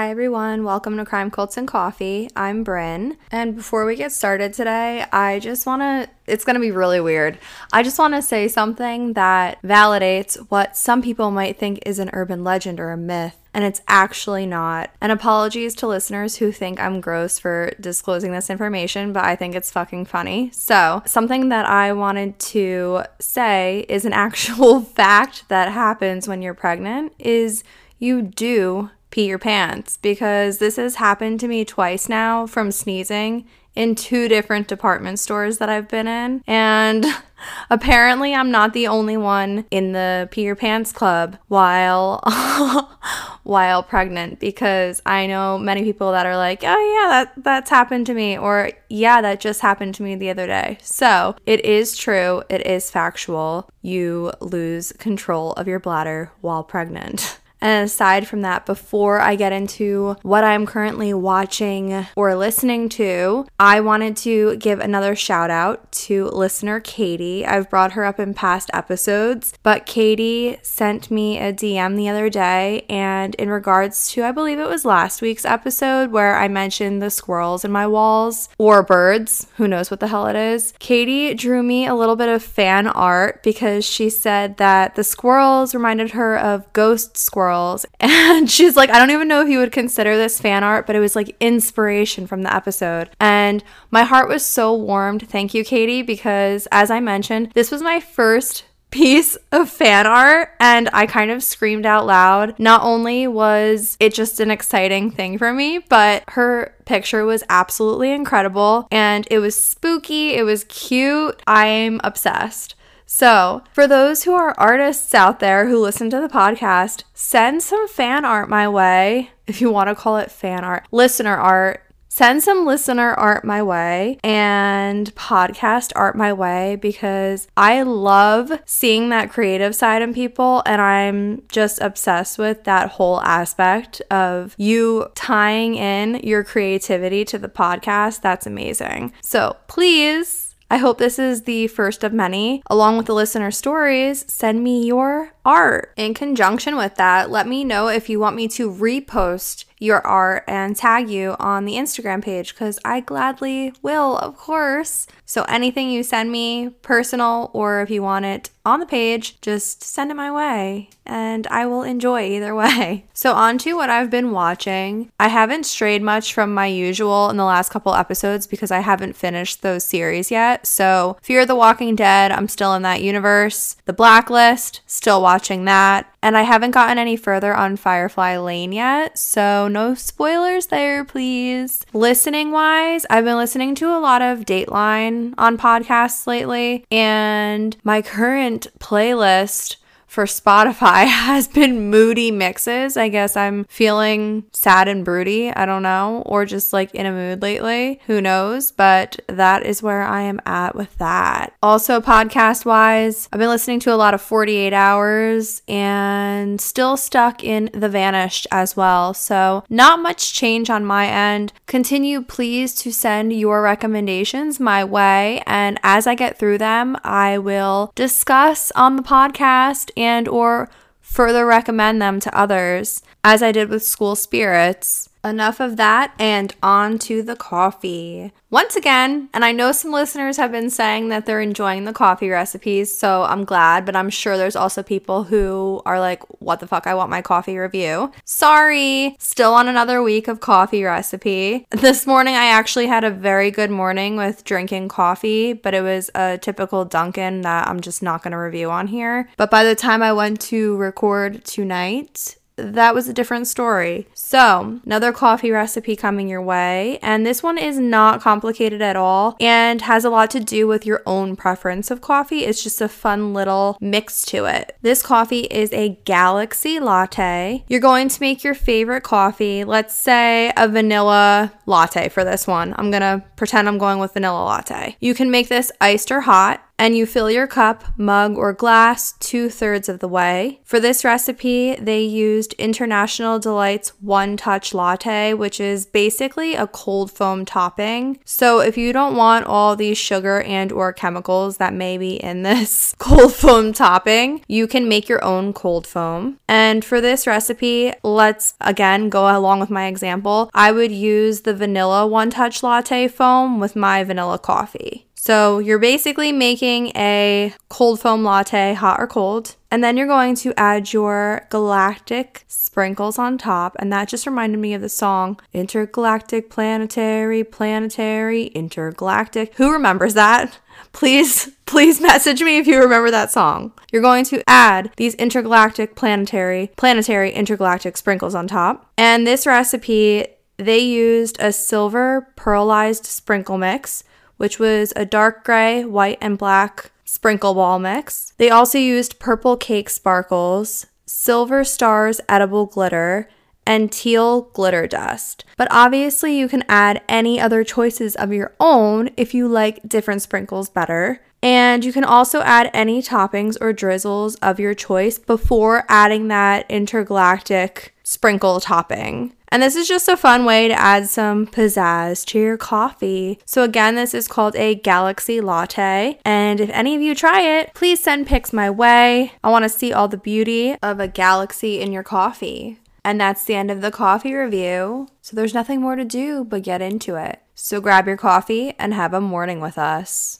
Hi, everyone. Welcome to Crime Cults and Coffee. I'm Bryn. And before we get started today, I just want to, it's going to be really weird. I just want to say something that validates what some people might think is an urban legend or a myth. And it's actually not. And apologies to listeners who think I'm gross for disclosing this information, but I think it's fucking funny. So, something that I wanted to say is an actual fact that happens when you're pregnant is you do pee your pants because this has happened to me twice now from sneezing in two different department stores that I've been in. And apparently, I'm not the only one in the pee your pants club while while pregnant because I know many people that are like, "Oh yeah, that that's happened to me," or "Yeah, that just happened to me the other day." So, it is true, it is factual. You lose control of your bladder while pregnant. And aside from that, before I get into what I'm currently watching or listening to, I wanted to give another shout out to listener Katie. I've brought her up in past episodes, but Katie sent me a DM the other day, and in regards to, I believe it was last week's episode where I mentioned the squirrels in my walls or birds, who knows what the hell it is, Katie drew me a little bit of fan art because she said that the squirrels reminded her of ghost squirrels squirrels. And she's like, I don't even know if you would consider this fan art, but it was like inspiration from the episode. And my heart was so warmed. Thank you, Katie, because as I mentioned, this was my first piece of fan art and I kind of screamed out loud. Not only was it just an exciting thing for me, but her picture was absolutely incredible and it was spooky, it was cute. I'm obsessed. So, for those who are artists out there who listen to the podcast, send some fan art my way, if you want to call it fan art, listener art. Send some listener art my way and podcast art my way because I love seeing that creative side in people and I'm just obsessed with that whole aspect of you tying in your creativity to the podcast. That's amazing. So please I hope this is the first of many. Along with the listener stories, send me your art. In conjunction with that, let me know if you want me to repost your art and tag you on the Instagram page because I gladly will, of course. So anything you send me, personal or if you want it on the page, just send it my way and I will enjoy either way. So, on to what I've been watching. I haven't strayed much from my usual in the last couple episodes because I haven't finished those series yet. So, Fear the Walking Dead, I'm still in that universe. The Blacklist, still watching that. And I haven't gotten any further on Firefly Lane yet, so no spoilers there, please. Listening wise, I've been listening to a lot of Dateline on podcasts lately, and my current playlist for Spotify has been moody mixes. I guess I'm feeling sad and broody. I don't know. Or just like in a mood lately. Who knows? But that is where I am at with that. Also, podcast wise, I've been listening to a lot of 48 hours and still stuck in The Vanished as well. So, not much change on my end. Continue, please, to send your recommendations my way. And as I get through them, I will discuss on the podcast and or further recommend them to others as I did with school spirits. Enough of that and on to the coffee. Once again, and I know some listeners have been saying that they're enjoying the coffee recipes, so I'm glad, but I'm sure there's also people who are like, what the fuck, I want my coffee review. Sorry, still on another week of coffee recipe. This morning, I actually had a very good morning with drinking coffee, but it was a typical Dunkin' that I'm just not gonna review on here. But by the time I went to record tonight, that was a different story. So, another coffee recipe coming your way, and this one is not complicated at all and has a lot to do with your own preference of coffee. It's just a fun little mix to it. This coffee is a galaxy latte. You're going to make your favorite coffee, let's say a vanilla latte for this one. I'm gonna pretend I'm going with vanilla latte. You can make this iced or hot and you fill your cup, mug, or glass two thirds of the way. For this recipe, they used International Delight's One Touch Latte, which is basically a cold foam topping. So if you don't want all these sugar and or chemicals that may be in this cold foam topping, you can make your own cold foam. And for this recipe, let's again go along with my example. I would use the vanilla One Touch Latte foam with my vanilla coffee. So you're basically making a cold foam latte, hot or cold, and then you're going to add your galactic sprinkles on top. And that just reminded me of the song Intergalactic, Planetary, Planetary, Intergalactic. Who remembers that? Please, please message me if you remember that song. You're going to add these intergalactic, planetary, planetary, intergalactic sprinkles on top. And this recipe, they used a silver pearlized sprinkle mix which was a dark gray, white, and black sprinkle ball mix. They also used purple cake sparkles, silver stars edible glitter, and teal glitter dust. But obviously, you can add any other choices of your own if you like different sprinkles better. And you can also add any toppings or drizzles of your choice before adding that intergalactic sprinkle topping. And this is just a fun way to add some pizzazz to your coffee. So, again, this is called a Galaxy Latte. And if any of you try it, please send pics my way. I want to see all the beauty of a galaxy in your coffee. And that's the end of the coffee review. So, there's nothing more to do but get into it. So, grab your coffee and have a morning with us.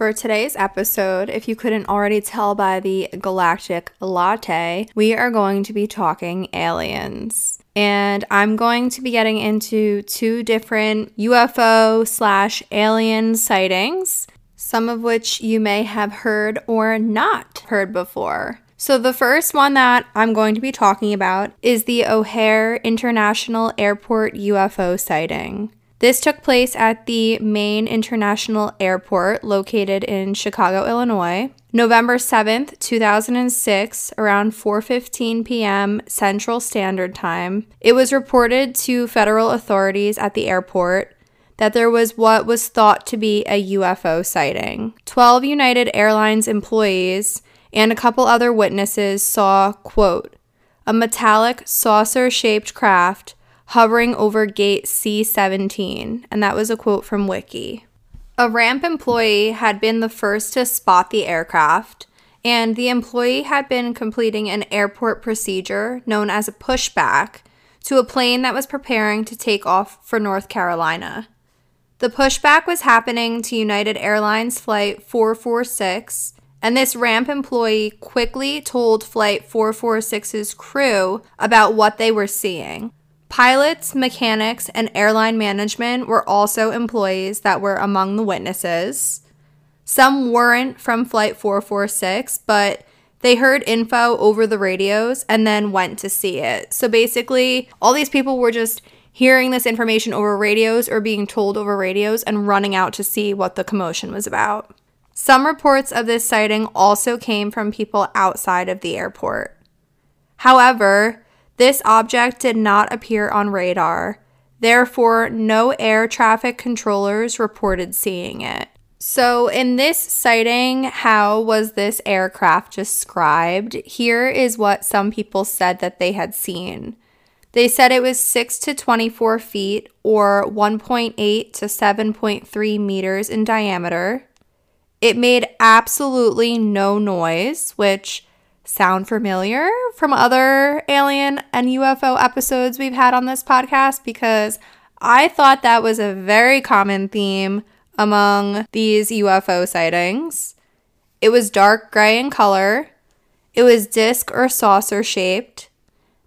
For today's episode, if you couldn't already tell by the galactic latte, we are going to be talking aliens and I'm going to be getting into two different UFO slash alien sightings, some of which you may have heard or not heard before. So, the first one that I'm going to be talking about is the O'Hare International Airport UFO sighting. This took place at the Maine International Airport located in Chicago, Illinois. November 7th, 2006, around 4:15 p.m. Central Standard Time. It was reported to federal authorities at the airport that there was what was thought to be a UFO sighting. 12 United Airlines employees and a couple other witnesses saw, quote, a metallic saucer-shaped craft hovering over gate C17, and that was a quote from Wiki. A ramp employee had been the first to spot the aircraft, and the employee had been completing an airport procedure known as a pushback to a plane that was preparing to take off for North Carolina. The pushback was happening to United Airlines Flight 446, and this ramp employee quickly told Flight 446's crew about what they were seeing. Pilots, mechanics, and airline management were also employees that were among the witnesses. Some weren't from Flight 446, but they heard info over the radios and then went to see it. So basically, all these people were just hearing this information over radios or being told over radios and running out to see what the commotion was about. Some reports of this sighting also came from people outside of the airport. However, this object did not appear on radar, therefore, no air traffic controllers reported seeing it. So, in this sighting, how was this aircraft described? Here is what some people said that they had seen. They said it was 6 to 24 feet or 1.8 to 7.3 meters in diameter. It made absolutely no noise, which sound familiar from other alien and UFO episodes we've had on this podcast because I thought that was a very common theme among these UFO sightings. It was dark gray in color, it was disc or saucer shaped,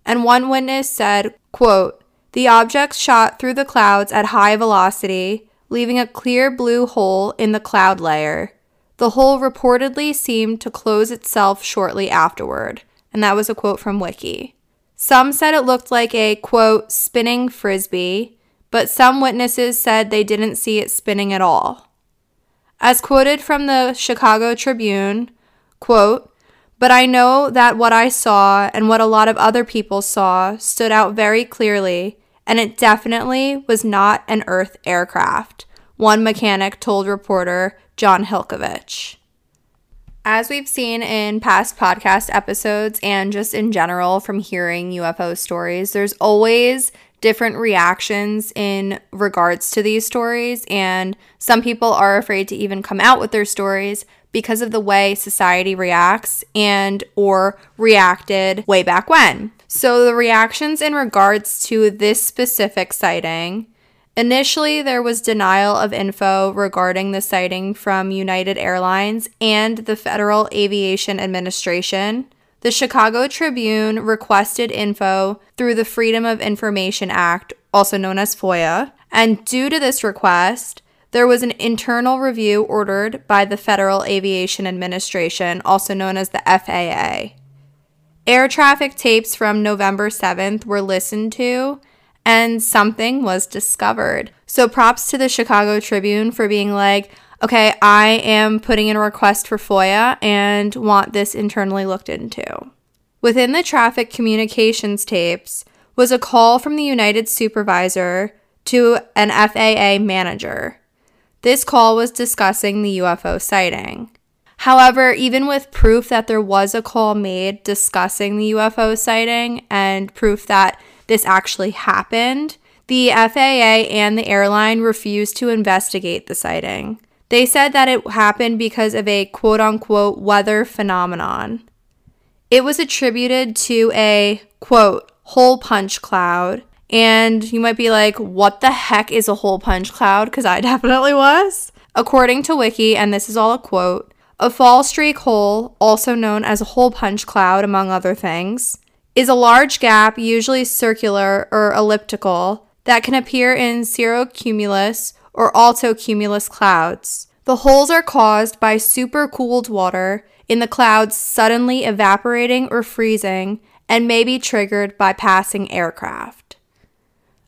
and one witness said, quote, the object shot through the clouds at high velocity, leaving a clear blue hole in the cloud layer. The hole reportedly seemed to close itself shortly afterward, and that was a quote from Wiki. Some said it looked like a quote, spinning frisbee, but some witnesses said they didn't see it spinning at all. As quoted from the Chicago Tribune, quote, but I know that what I saw and what a lot of other people saw stood out very clearly, and it definitely was not an Earth aircraft, one mechanic told reporter Jon Hilkevitch. As we've seen in past podcast episodes and just in general from hearing UFO stories, there's always different reactions in regards to these stories, and some people are afraid to even come out with their stories because of the way society reacts and or reacted way back when. So the reactions in regards to this specific sighting Initially, there was denial of info regarding the sighting from United Airlines and the Federal Aviation Administration. The Chicago Tribune requested info through the Freedom of Information Act, also known as FOIA, and due to this request, there was an internal review ordered by the Federal Aviation Administration, also known as the FAA. Air traffic tapes from November 7th were listened to and something was discovered. So props to the Chicago Tribune for being like, okay, I am putting in a request for FOIA and want this internally looked into. Within the traffic communications tapes was a call from the United supervisor to an FAA manager. This call was discussing the UFO sighting. However, even with proof that there was a call made discussing the UFO sighting and proof that this actually happened, the FAA and the airline refused to investigate the sighting. They said that it happened because of a quote unquote weather phenomenon. It was attributed to a quote hole punch cloud. And you might be like, what the heck is a hole punch cloud? Because I definitely was. According to Wiki, and this is all a quote, a fall streak hole, also known as a hole punch cloud, among other things, is a large gap, usually circular or elliptical, that can appear in cirrocumulus or altocumulus clouds. The holes are caused by supercooled water in the clouds suddenly evaporating or freezing and may be triggered by passing aircraft.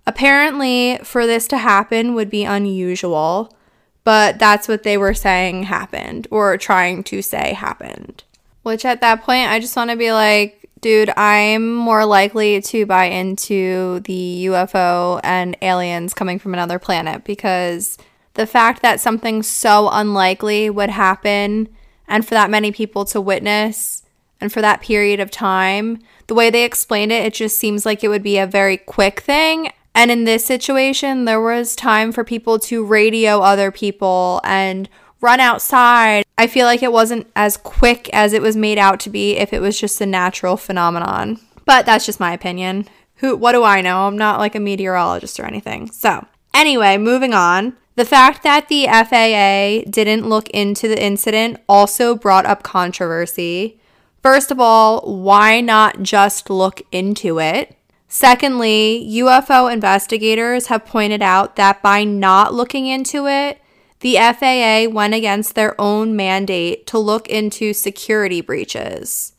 Apparently, for this to happen would be unusual, but that's what they were saying happened or trying to say happened. Which at that point, I just want to be like, Dude, I'm more likely to buy into the UFO and aliens coming from another planet because the fact that something so unlikely would happen and for that many people to witness and for that period of time, the way they explained it, it just seems like it would be a very quick thing. And in this situation, there was time for people to radio other people and run outside. I feel like it wasn't as quick as it was made out to be if it was just a natural phenomenon. But that's just my opinion. Who what do I know? I'm not like a meteorologist or anything. So, anyway, moving on. The fact that the FAA didn't look into the incident also brought up controversy. First of all, why not just look into it? Secondly, UFO investigators have pointed out that by not looking into it, the FAA went against their own mandate to look into security breaches.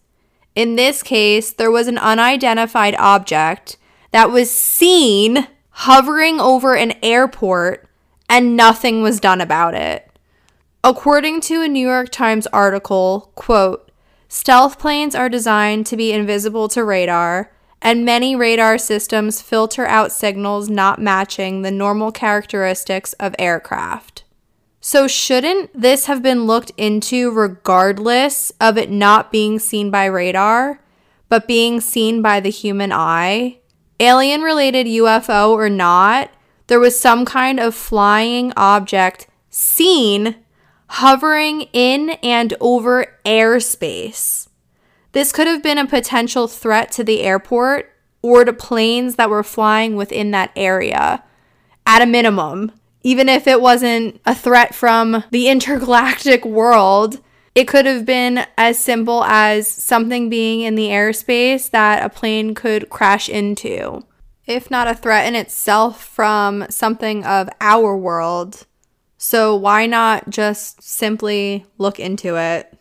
In this case, there was an unidentified object that was seen hovering over an airport and nothing was done about it. According to a New York Times article, quote, stealth planes are designed to be invisible to radar, and many radar systems filter out signals not matching the normal characteristics of aircraft. So, shouldn't this have been looked into regardless of it not being seen by radar, but being seen by the human eye? Alien related UFO or not, there was some kind of flying object seen hovering in and over airspace. This could have been a potential threat to the airport or to planes that were flying within that area at a minimum even if it wasn't a threat from the intergalactic world, it could have been as simple as something being in the airspace that a plane could crash into. If not a threat in itself from something of our world. So, why not just simply look into it?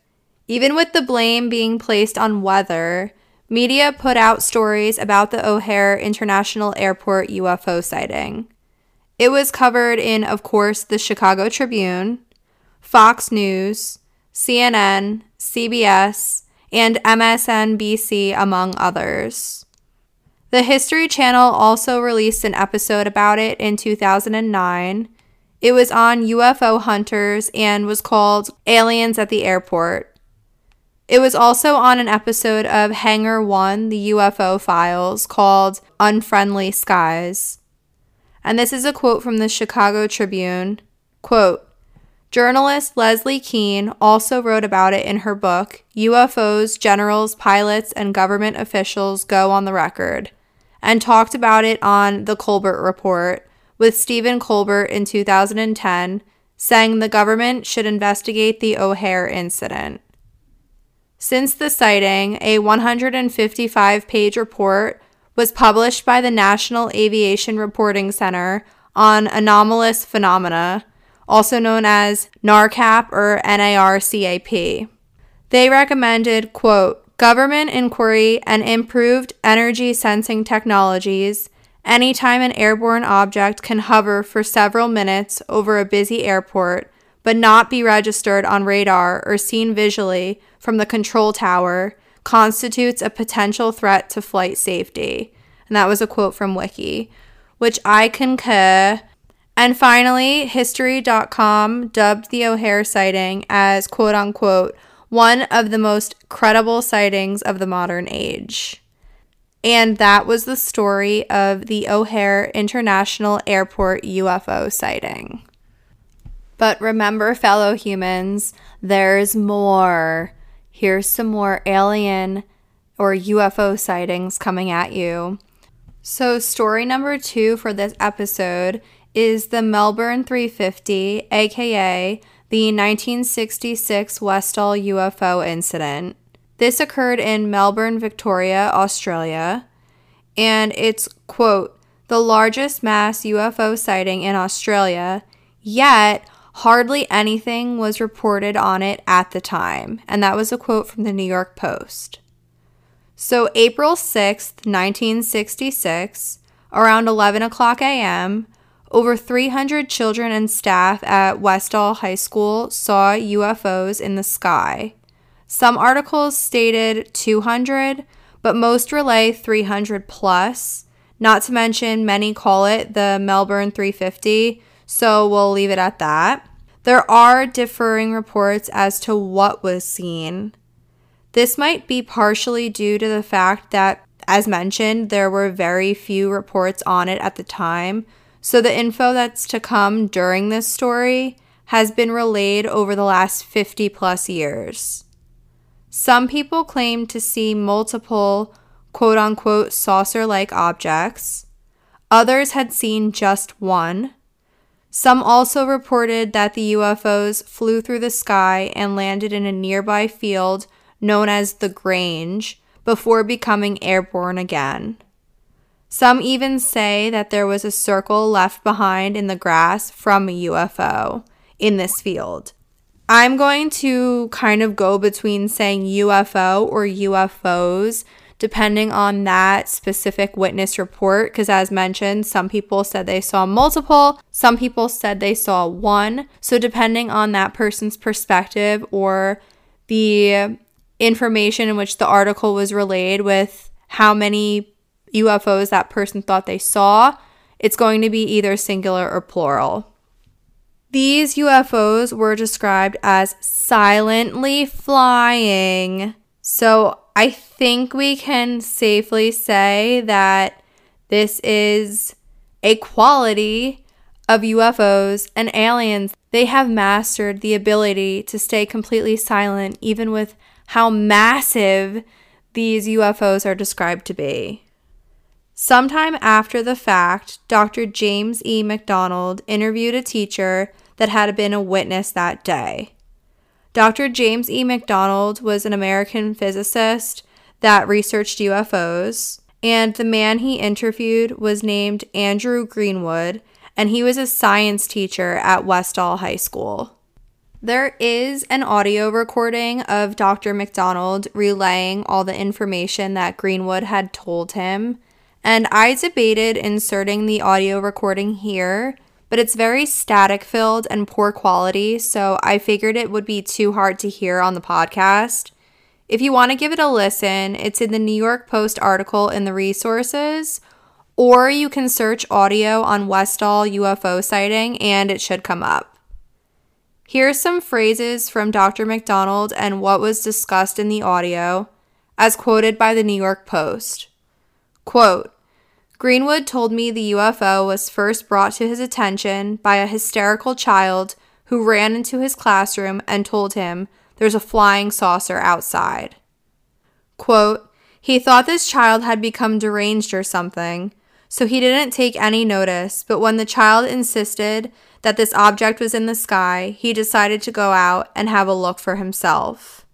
Even with the blame being placed on weather, media put out stories about the O'Hare International Airport UFO sighting. It was covered in, of course, the Chicago Tribune, Fox News, CNN, CBS, and MSNBC, among others. The History Channel also released an episode about it in 2009. It was on UFO hunters and was called Aliens at the Airport. It was also on an episode of Hangar One, the UFO files, called Unfriendly Skies. And this is a quote from the Chicago Tribune. Quote, Journalist Leslie Kean also wrote about it in her book, UFOs, Generals, Pilots, and Government Officials Go on the Record, and talked about it on The Colbert Report with Stephen Colbert in 2010, saying the government should investigate the O'Hare incident. Since the sighting, a 155 page report was published by the National Aviation Reporting Center on anomalous phenomena, also known as NARCAP or NARCAP. They recommended, quote, government inquiry and improved energy sensing technologies anytime an airborne object can hover for several minutes over a busy airport but not be registered on radar or seen visually from the control tower constitutes a potential threat to flight safety. And that was a quote from Wiki, which I concur. And finally, History.com dubbed the O'Hare sighting as quote unquote one of the most credible sightings of the modern age. And that was the story of the O'Hare International Airport UFO sighting. But remember, fellow humans, there's more. Here's some more alien or UFO sightings coming at you. So, story number two for this episode is the Melbourne 350, aka the 1966 Westall UFO incident. This occurred in Melbourne, Victoria, Australia, and it's, quote, the largest mass UFO sighting in Australia, yet Hardly anything was reported on it at the time, and that was a quote from the New York Post. So, April 6th, 1966, around 11 o'clock a.m., over 300 children and staff at Westall High School saw UFOs in the sky. Some articles stated 200, but most relay 300 plus. Not to mention, many call it the Melbourne 350, so we'll leave it at that. There are differing reports as to what was seen. This might be partially due to the fact that, as mentioned, there were very few reports on it at the time, so the info that's to come during this story has been relayed over the last 50 plus years. Some people claim to see multiple quote unquote saucer like objects. Others had seen just one. Some also reported that the UFOs flew through the sky and landed in a nearby field known as the Grange before becoming airborne again. Some even say that there was a circle left behind in the grass from a UFO in this field. I'm going to kind of go between saying UFO or UFOs depending on that specific witness report. Because, as mentioned, some people said they saw multiple, some people said they saw one. So, depending on that person's perspective or the information in which the article was relayed with how many UFOs that person thought they saw, it's going to be either singular or plural. These UFOs were described as silently flying. So I think we can safely say that this is a quality of UFOs and aliens. They have mastered the ability to stay completely silent, even with how massive these UFOs are described to be. Sometime after the fact, Dr. James E. McDonald interviewed a teacher that had been a witness that day. Dr. James E. McDonald was an American physicist that researched UFOs, and the man he interviewed was named Andrew Greenwood, and he was a science teacher at Westall High School. There is an audio recording of Dr. McDonald relaying all the information that Greenwood had told him, and I debated inserting the audio recording here but it's very static filled and poor quality, so I figured it would be too hard to hear on the podcast. If you want to give it a listen, it's in the New York Post article in the resources, or you can search audio on Westall UFO sighting and it should come up. Here's some phrases from Dr. McDonald and what was discussed in the audio, as quoted by the New York Post. Quote Greenwood told me the UFO was first brought to his attention by a hysterical child who ran into his classroom and told him there's a flying saucer outside. Quote, he thought this child had become deranged or something, so he didn't take any notice, but when the child insisted that this object was in the sky, he decided to go out and have a look for himself.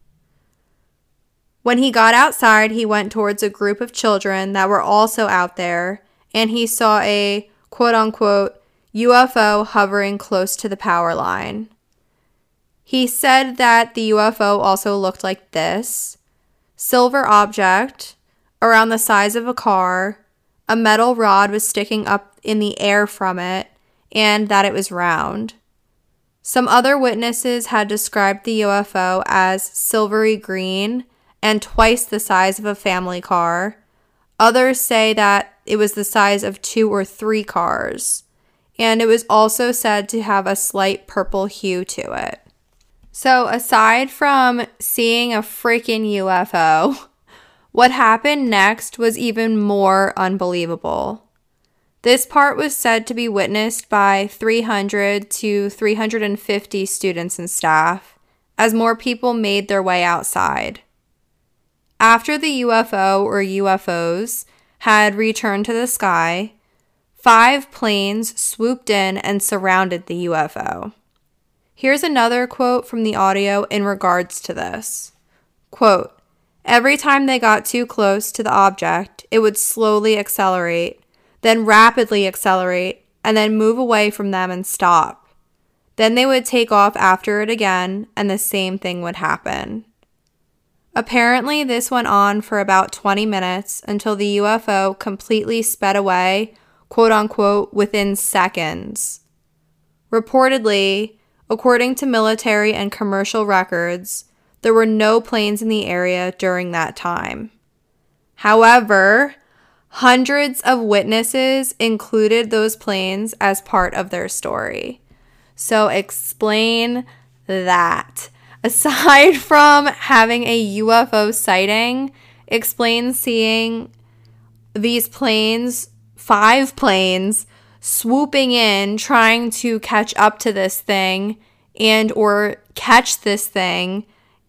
When he got outside, he went towards a group of children that were also out there, and he saw a quote unquote UFO hovering close to the power line. He said that the UFO also looked like this silver object around the size of a car, a metal rod was sticking up in the air from it, and that it was round. Some other witnesses had described the UFO as silvery green and twice the size of a family car. Others say that it was the size of two or three cars, and it was also said to have a slight purple hue to it. So, aside from seeing a freaking UFO, what happened next was even more unbelievable. This part was said to be witnessed by 300 to 350 students and staff as more people made their way outside. After the UFO or UFOs had returned to the sky, five planes swooped in and surrounded the UFO. Here's another quote from the audio in regards to this. Quote, Every time they got too close to the object, it would slowly accelerate, then rapidly accelerate, and then move away from them and stop. Then they would take off after it again, and the same thing would happen. Apparently, this went on for about 20 minutes until the UFO completely sped away, quote unquote, within seconds. Reportedly, According to military and commercial records, there were no planes in the area during that time. However, hundreds of witnesses included those planes as part of their story. So, explain that. Aside from having a UFO sighting, explain seeing these planes, five planes, swooping in trying to catch up to this thing and or catch this thing.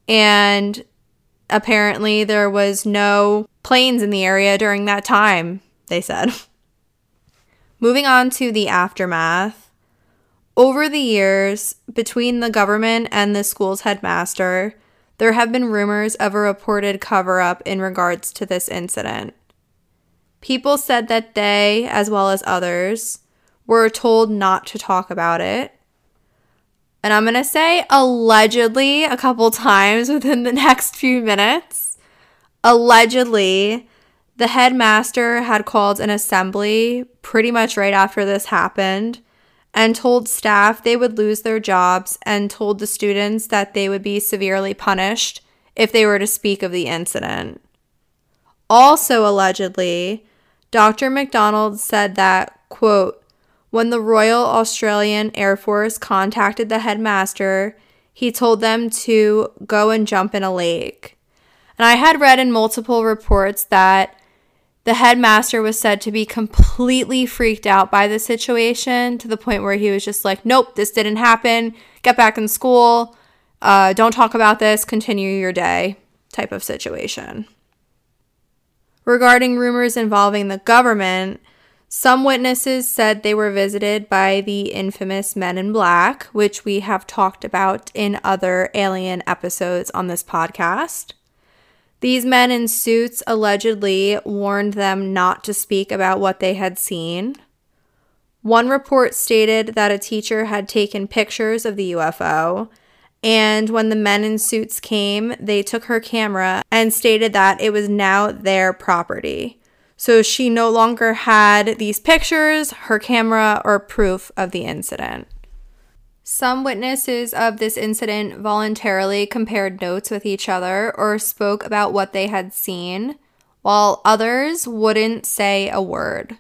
And apparently there was no planes in the area during that time they said. Moving on to the aftermath over the years between the government and the school's headmaster there have been rumors of a reported cover up in regards to this incident people said that they as well as others were told not to talk about it. And I'm going to say allegedly a couple times within the next few minutes. Allegedly, the headmaster had called an assembly pretty much right after this happened and told staff they would lose their jobs and told the students that they would be severely punished if they were to speak of the incident. Also, allegedly, Dr. McDonald said that, quote, when the Royal Australian Air Force contacted the headmaster, he told them to go and jump in a lake. And I had read in multiple reports that the headmaster was said to be completely freaked out by the situation to the point where he was just like, nope, this didn't happen. Get back in school. Uh, don't talk about this. Continue your day type of situation. Regarding rumors involving the government, some witnesses said they were visited by the infamous Men in Black, which we have talked about in other alien episodes on this podcast. These men in suits allegedly warned them not to speak about what they had seen. One report stated that a teacher had taken pictures of the UFO, and when the men in suits came, they took her camera and stated that it was now their property. So she no longer had these pictures, her camera, or proof of the incident. Some witnesses of this incident voluntarily compared notes with each other or spoke about what they had seen, while others wouldn't say a word.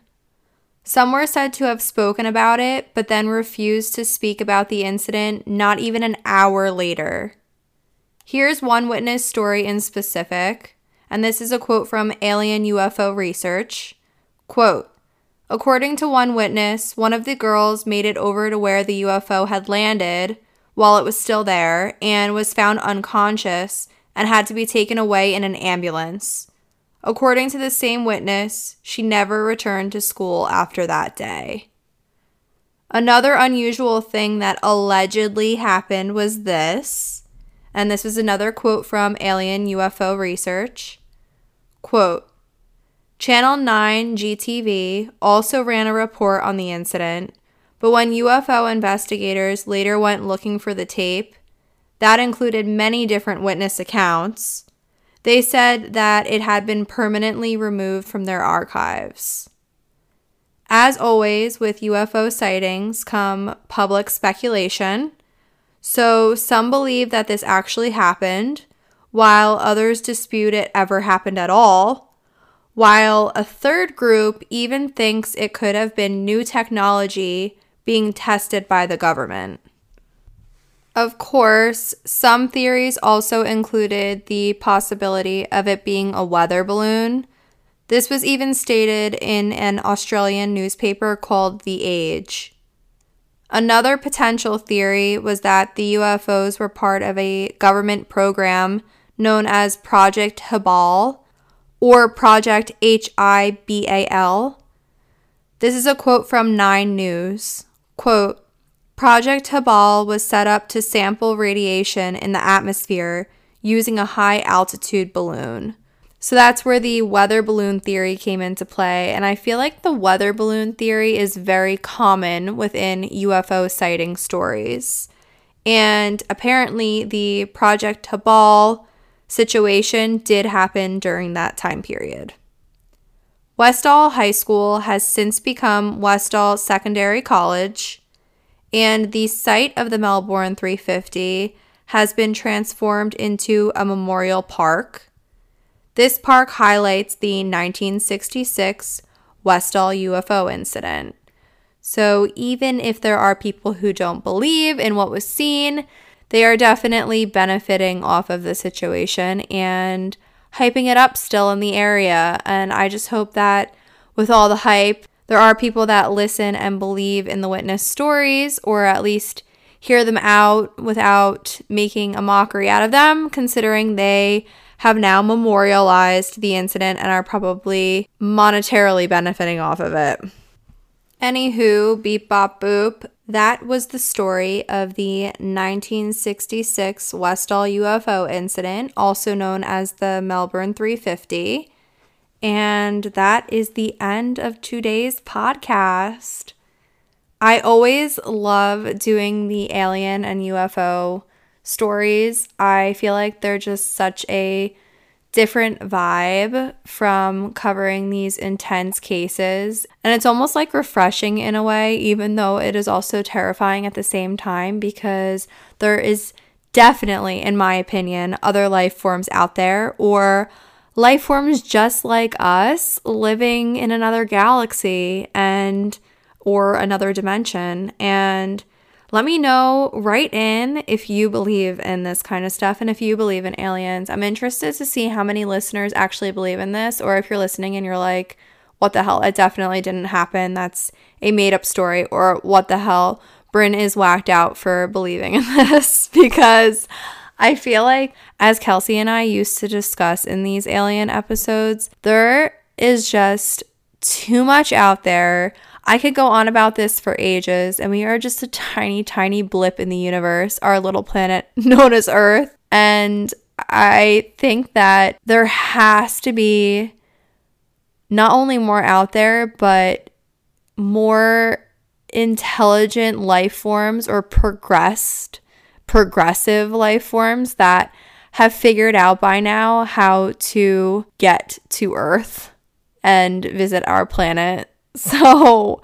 Some were said to have spoken about it, but then refused to speak about the incident not even an hour later. Here's one witness story in specific, and this is a quote from Alien UFO Research. Quote, According to one witness, one of the girls made it over to where the UFO had landed while it was still there and was found unconscious and had to be taken away in an ambulance. According to the same witness, she never returned to school after that day. Another unusual thing that allegedly happened was this, and this was another quote from Alien UFO Research. Quote, Channel 9 GTV also ran a report on the incident, but when UFO investigators later went looking for the tape, that included many different witness accounts. They said that it had been permanently removed from their archives. As always, with UFO sightings come public speculation. So some believe that this actually happened, while others dispute it ever happened at all, while a third group even thinks it could have been new technology being tested by the government. Of course, some theories also included the possibility of it being a weather balloon. This was even stated in an Australian newspaper called The Age. Another potential theory was that the UFOs were part of a government program known as Project Habal or Project HIBAL. This is a quote from Nine News. Quote, Project Habal was set up to sample radiation in the atmosphere using a high altitude balloon. So that's where the weather balloon theory came into play. And I feel like the weather balloon theory is very common within UFO sighting stories. And apparently, the Project Habal situation did happen during that time period. Westall High School has since become Westall Secondary College and the site of the Melbourne 350 has been transformed into a memorial park. This park highlights the 1966 Westall UFO incident. So, even if there are people who don't believe in what was seen, they are definitely benefiting off of the situation and hyping it up still in the area. And I just hope that with all the hype, there are people that listen and believe in the witness stories, or at least hear them out without making a mockery out of them, considering they have now memorialized the incident and are probably monetarily benefiting off of it. Anywho, beep bop boop, that was the story of the 1966 Westall UFO incident, also known as the Melbourne 350. And that is the end of today's podcast. I always love doing the alien and UFO stories. I feel like they're just such a different vibe from covering these intense cases. And it's almost like refreshing in a way, even though it is also terrifying at the same time, because there is definitely, in my opinion, other life forms out there or life forms just like us living in another galaxy and or another dimension and let me know write in if you believe in this kind of stuff and if you believe in aliens. I'm interested to see how many listeners actually believe in this or if you're listening and you're like what the hell it definitely didn't happen. That's a made up story or what the hell Bryn is whacked out for believing in this because I feel like, as Kelsey and I used to discuss in these alien episodes, there is just too much out there. I could go on about this for ages, and we are just a tiny, tiny blip in the universe, our little planet known as Earth. And I think that there has to be not only more out there, but more intelligent life forms or progressed progressive life forms that have figured out by now how to get to Earth and visit our planet. So,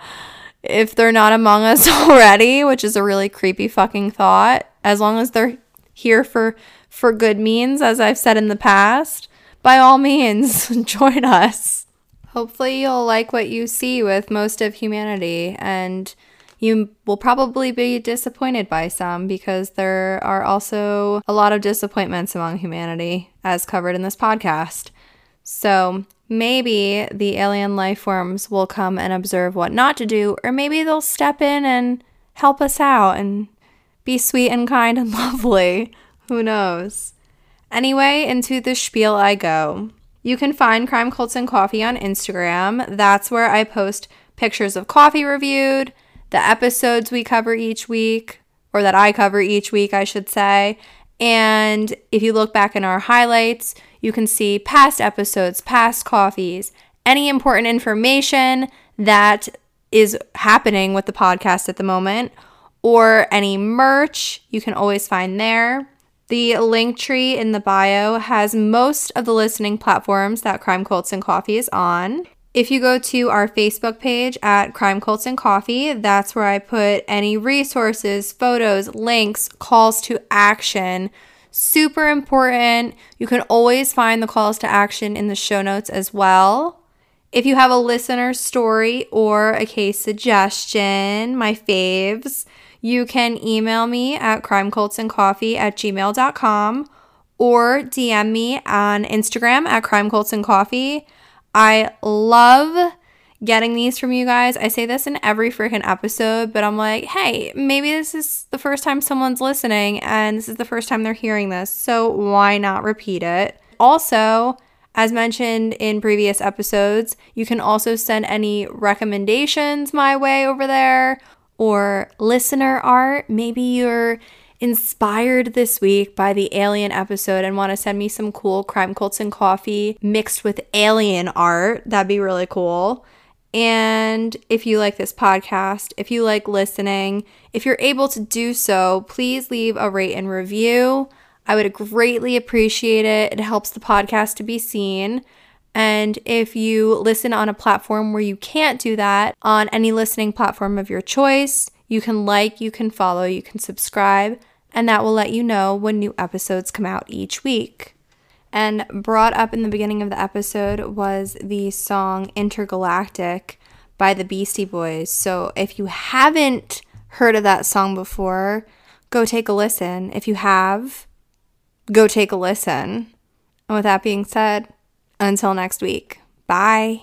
if they're not among us already, which is a really creepy fucking thought, as long as they're here for for good means as I've said in the past, by all means join us. hopefully you'll like what you see with most of humanity and you will probably be disappointed by some because there are also a lot of disappointments among humanity, as covered in this podcast. So maybe the alien life forms will come and observe what not to do, or maybe they'll step in and help us out and be sweet and kind and lovely. Who knows? Anyway, into the spiel I go. You can find Crime Cults and Coffee on Instagram. That's where I post pictures of coffee reviewed, the episodes we cover each week, or that I cover each week, I should say. And if you look back in our highlights, you can see past episodes, past coffees, any important information that is happening with the podcast at the moment, or any merch you can always find there. The Linktree in the bio has most of the listening platforms that Crime Cults and Coffee is on. If you go to our Facebook page at Crime Cults and Coffee, that's where I put any resources, photos, links, calls to action. Super important. You can always find the calls to action in the show notes as well. If you have a listener story or a case suggestion, my faves, you can email me at crimecultsandcoffee at gmail.com or DM me on Instagram at crimecultsandcoffee. I love getting these from you guys. I say this in every freaking episode, but I'm like, hey, maybe this is the first time someone's listening and this is the first time they're hearing this. So why not repeat it? Also, as mentioned in previous episodes, you can also send any recommendations my way over there or listener art. Maybe you're inspired this week by the Alien episode and want to send me some cool crime cults and coffee mixed with alien art, that'd be really cool. And if you like this podcast, if you like listening, if you're able to do so, please leave a rate and review. I would greatly appreciate it. It helps the podcast to be seen. And if you listen on a platform where you can't do that, on any listening platform of your choice, you can like, you can follow, you can subscribe and that will let you know when new episodes come out each week. And brought up in the beginning of the episode was the song Intergalactic by the Beastie Boys. So if you haven't heard of that song before, go take a listen. If you have, go take a listen. And with that being said, until next week, bye.